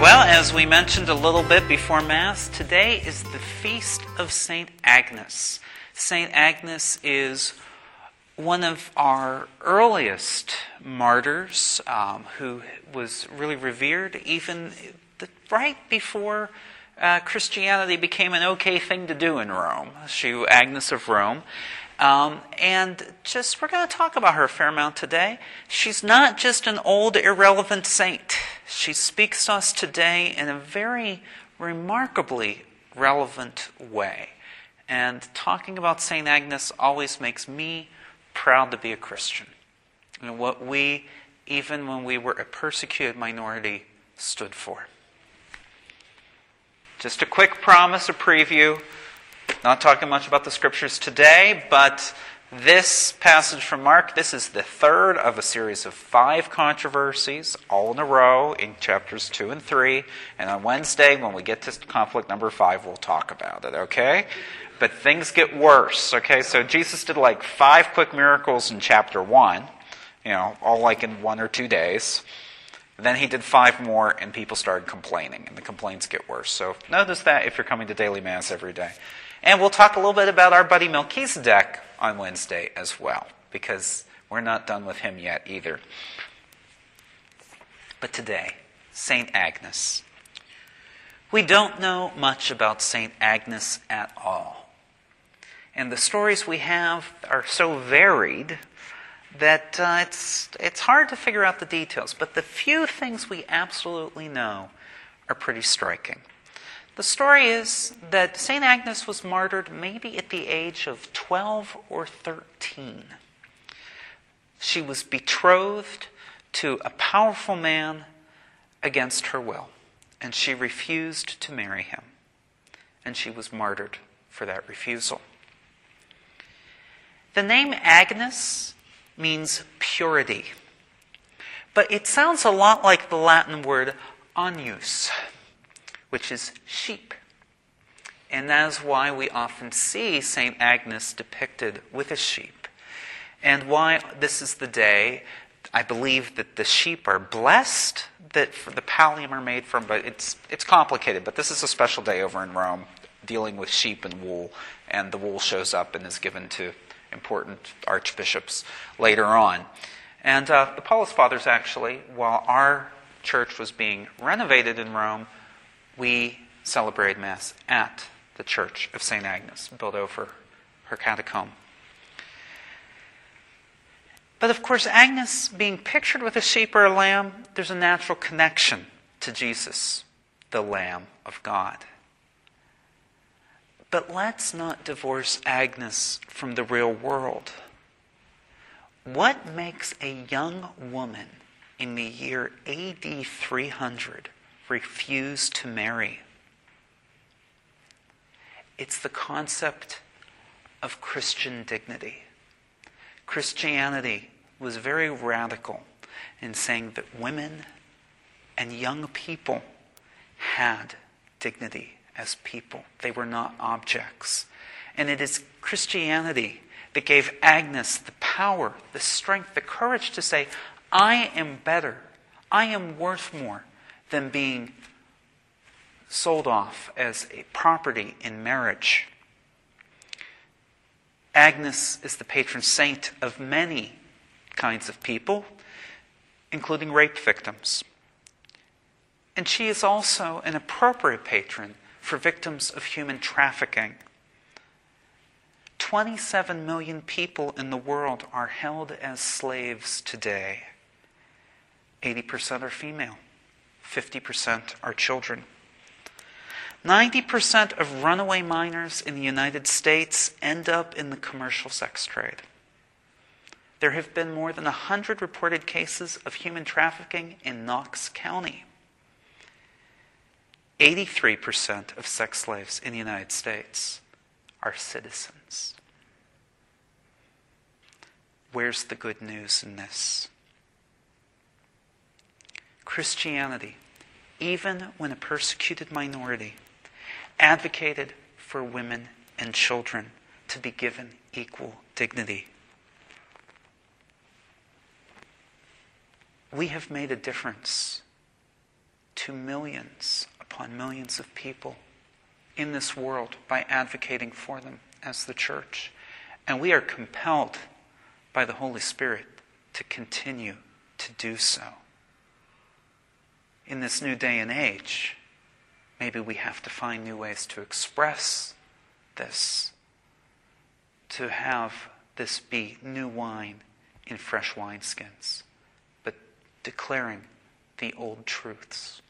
Well, as we mentioned a little bit before Mass, today is the feast of St. Agnes. St. Agnes is one of our earliest martyrs um, who was really revered even the, right before uh, Christianity became an okay thing to do in Rome. She, Agnes of Rome. Um, and just, we're going to talk about her a fair amount today. She's not just an old, irrelevant saint. She speaks to us today in a very remarkably relevant way. And talking about St. Agnes always makes me proud to be a Christian. And what we, even when we were a persecuted minority, stood for. Just a quick promise, a preview. Not talking much about the scriptures today, but this passage from Mark, this is the third of a series of five controversies, all in a row in chapters 2 and 3. And on Wednesday, when we get to conflict number 5, we'll talk about it, okay? But things get worse, okay? So Jesus did like five quick miracles in chapter 1, you know, all like in one or two days. Then he did five more, and people started complaining, and the complaints get worse. So notice that if you're coming to daily Mass every day. And we'll talk a little bit about our buddy Melchizedek on Wednesday as well, because we're not done with him yet either. But today, St. Agnes. We don't know much about St. Agnes at all. And the stories we have are so varied that uh, it's, it's hard to figure out the details. But the few things we absolutely know are pretty striking. The story is that St. Agnes was martyred maybe at the age of 12 or 13. She was betrothed to a powerful man against her will, and she refused to marry him. And she was martyred for that refusal. The name Agnes means purity, but it sounds a lot like the Latin word agnus which is sheep. And that is why we often see St. Agnes depicted with a sheep. And why this is the day, I believe that the sheep are blessed, that the pallium are made from, but it's, it's complicated. But this is a special day over in Rome dealing with sheep and wool. And the wool shows up and is given to important archbishops later on. And uh, the Paulist Fathers actually, while our church was being renovated in Rome, we celebrate Mass at the Church of St. Agnes, built over her catacomb. But of course, Agnes being pictured with a sheep or a lamb, there's a natural connection to Jesus, the Lamb of God. But let's not divorce Agnes from the real world. What makes a young woman in the year AD 300 refuse to marry. It's the concept of Christian dignity. Christianity was very radical in saying that women and young people had dignity as people. They were not objects. And it is Christianity that gave Agnes the power, the strength, the courage to say, I am better. I am worth more than being sold off as a property in marriage. Agnes is the patron saint of many kinds of people, including rape victims. And she is also an appropriate patron for victims of human trafficking. 27 million people in the world are held as slaves today. 80% are female. 50% are children. 90% of runaway minors in the United States end up in the commercial sex trade. There have been more than 100 reported cases of human trafficking in Knox County. 83% of sex slaves in the United States are citizens. Where's the good news in this? Christianity, even when a persecuted minority, advocated for women and children to be given equal dignity. We have made a difference to millions upon millions of people in this world by advocating for them as the church. And we are compelled by the Holy Spirit to continue to do so. In this new day and age, maybe we have to find new ways to express this, to have this be new wine in fresh wineskins, but declaring the old truths.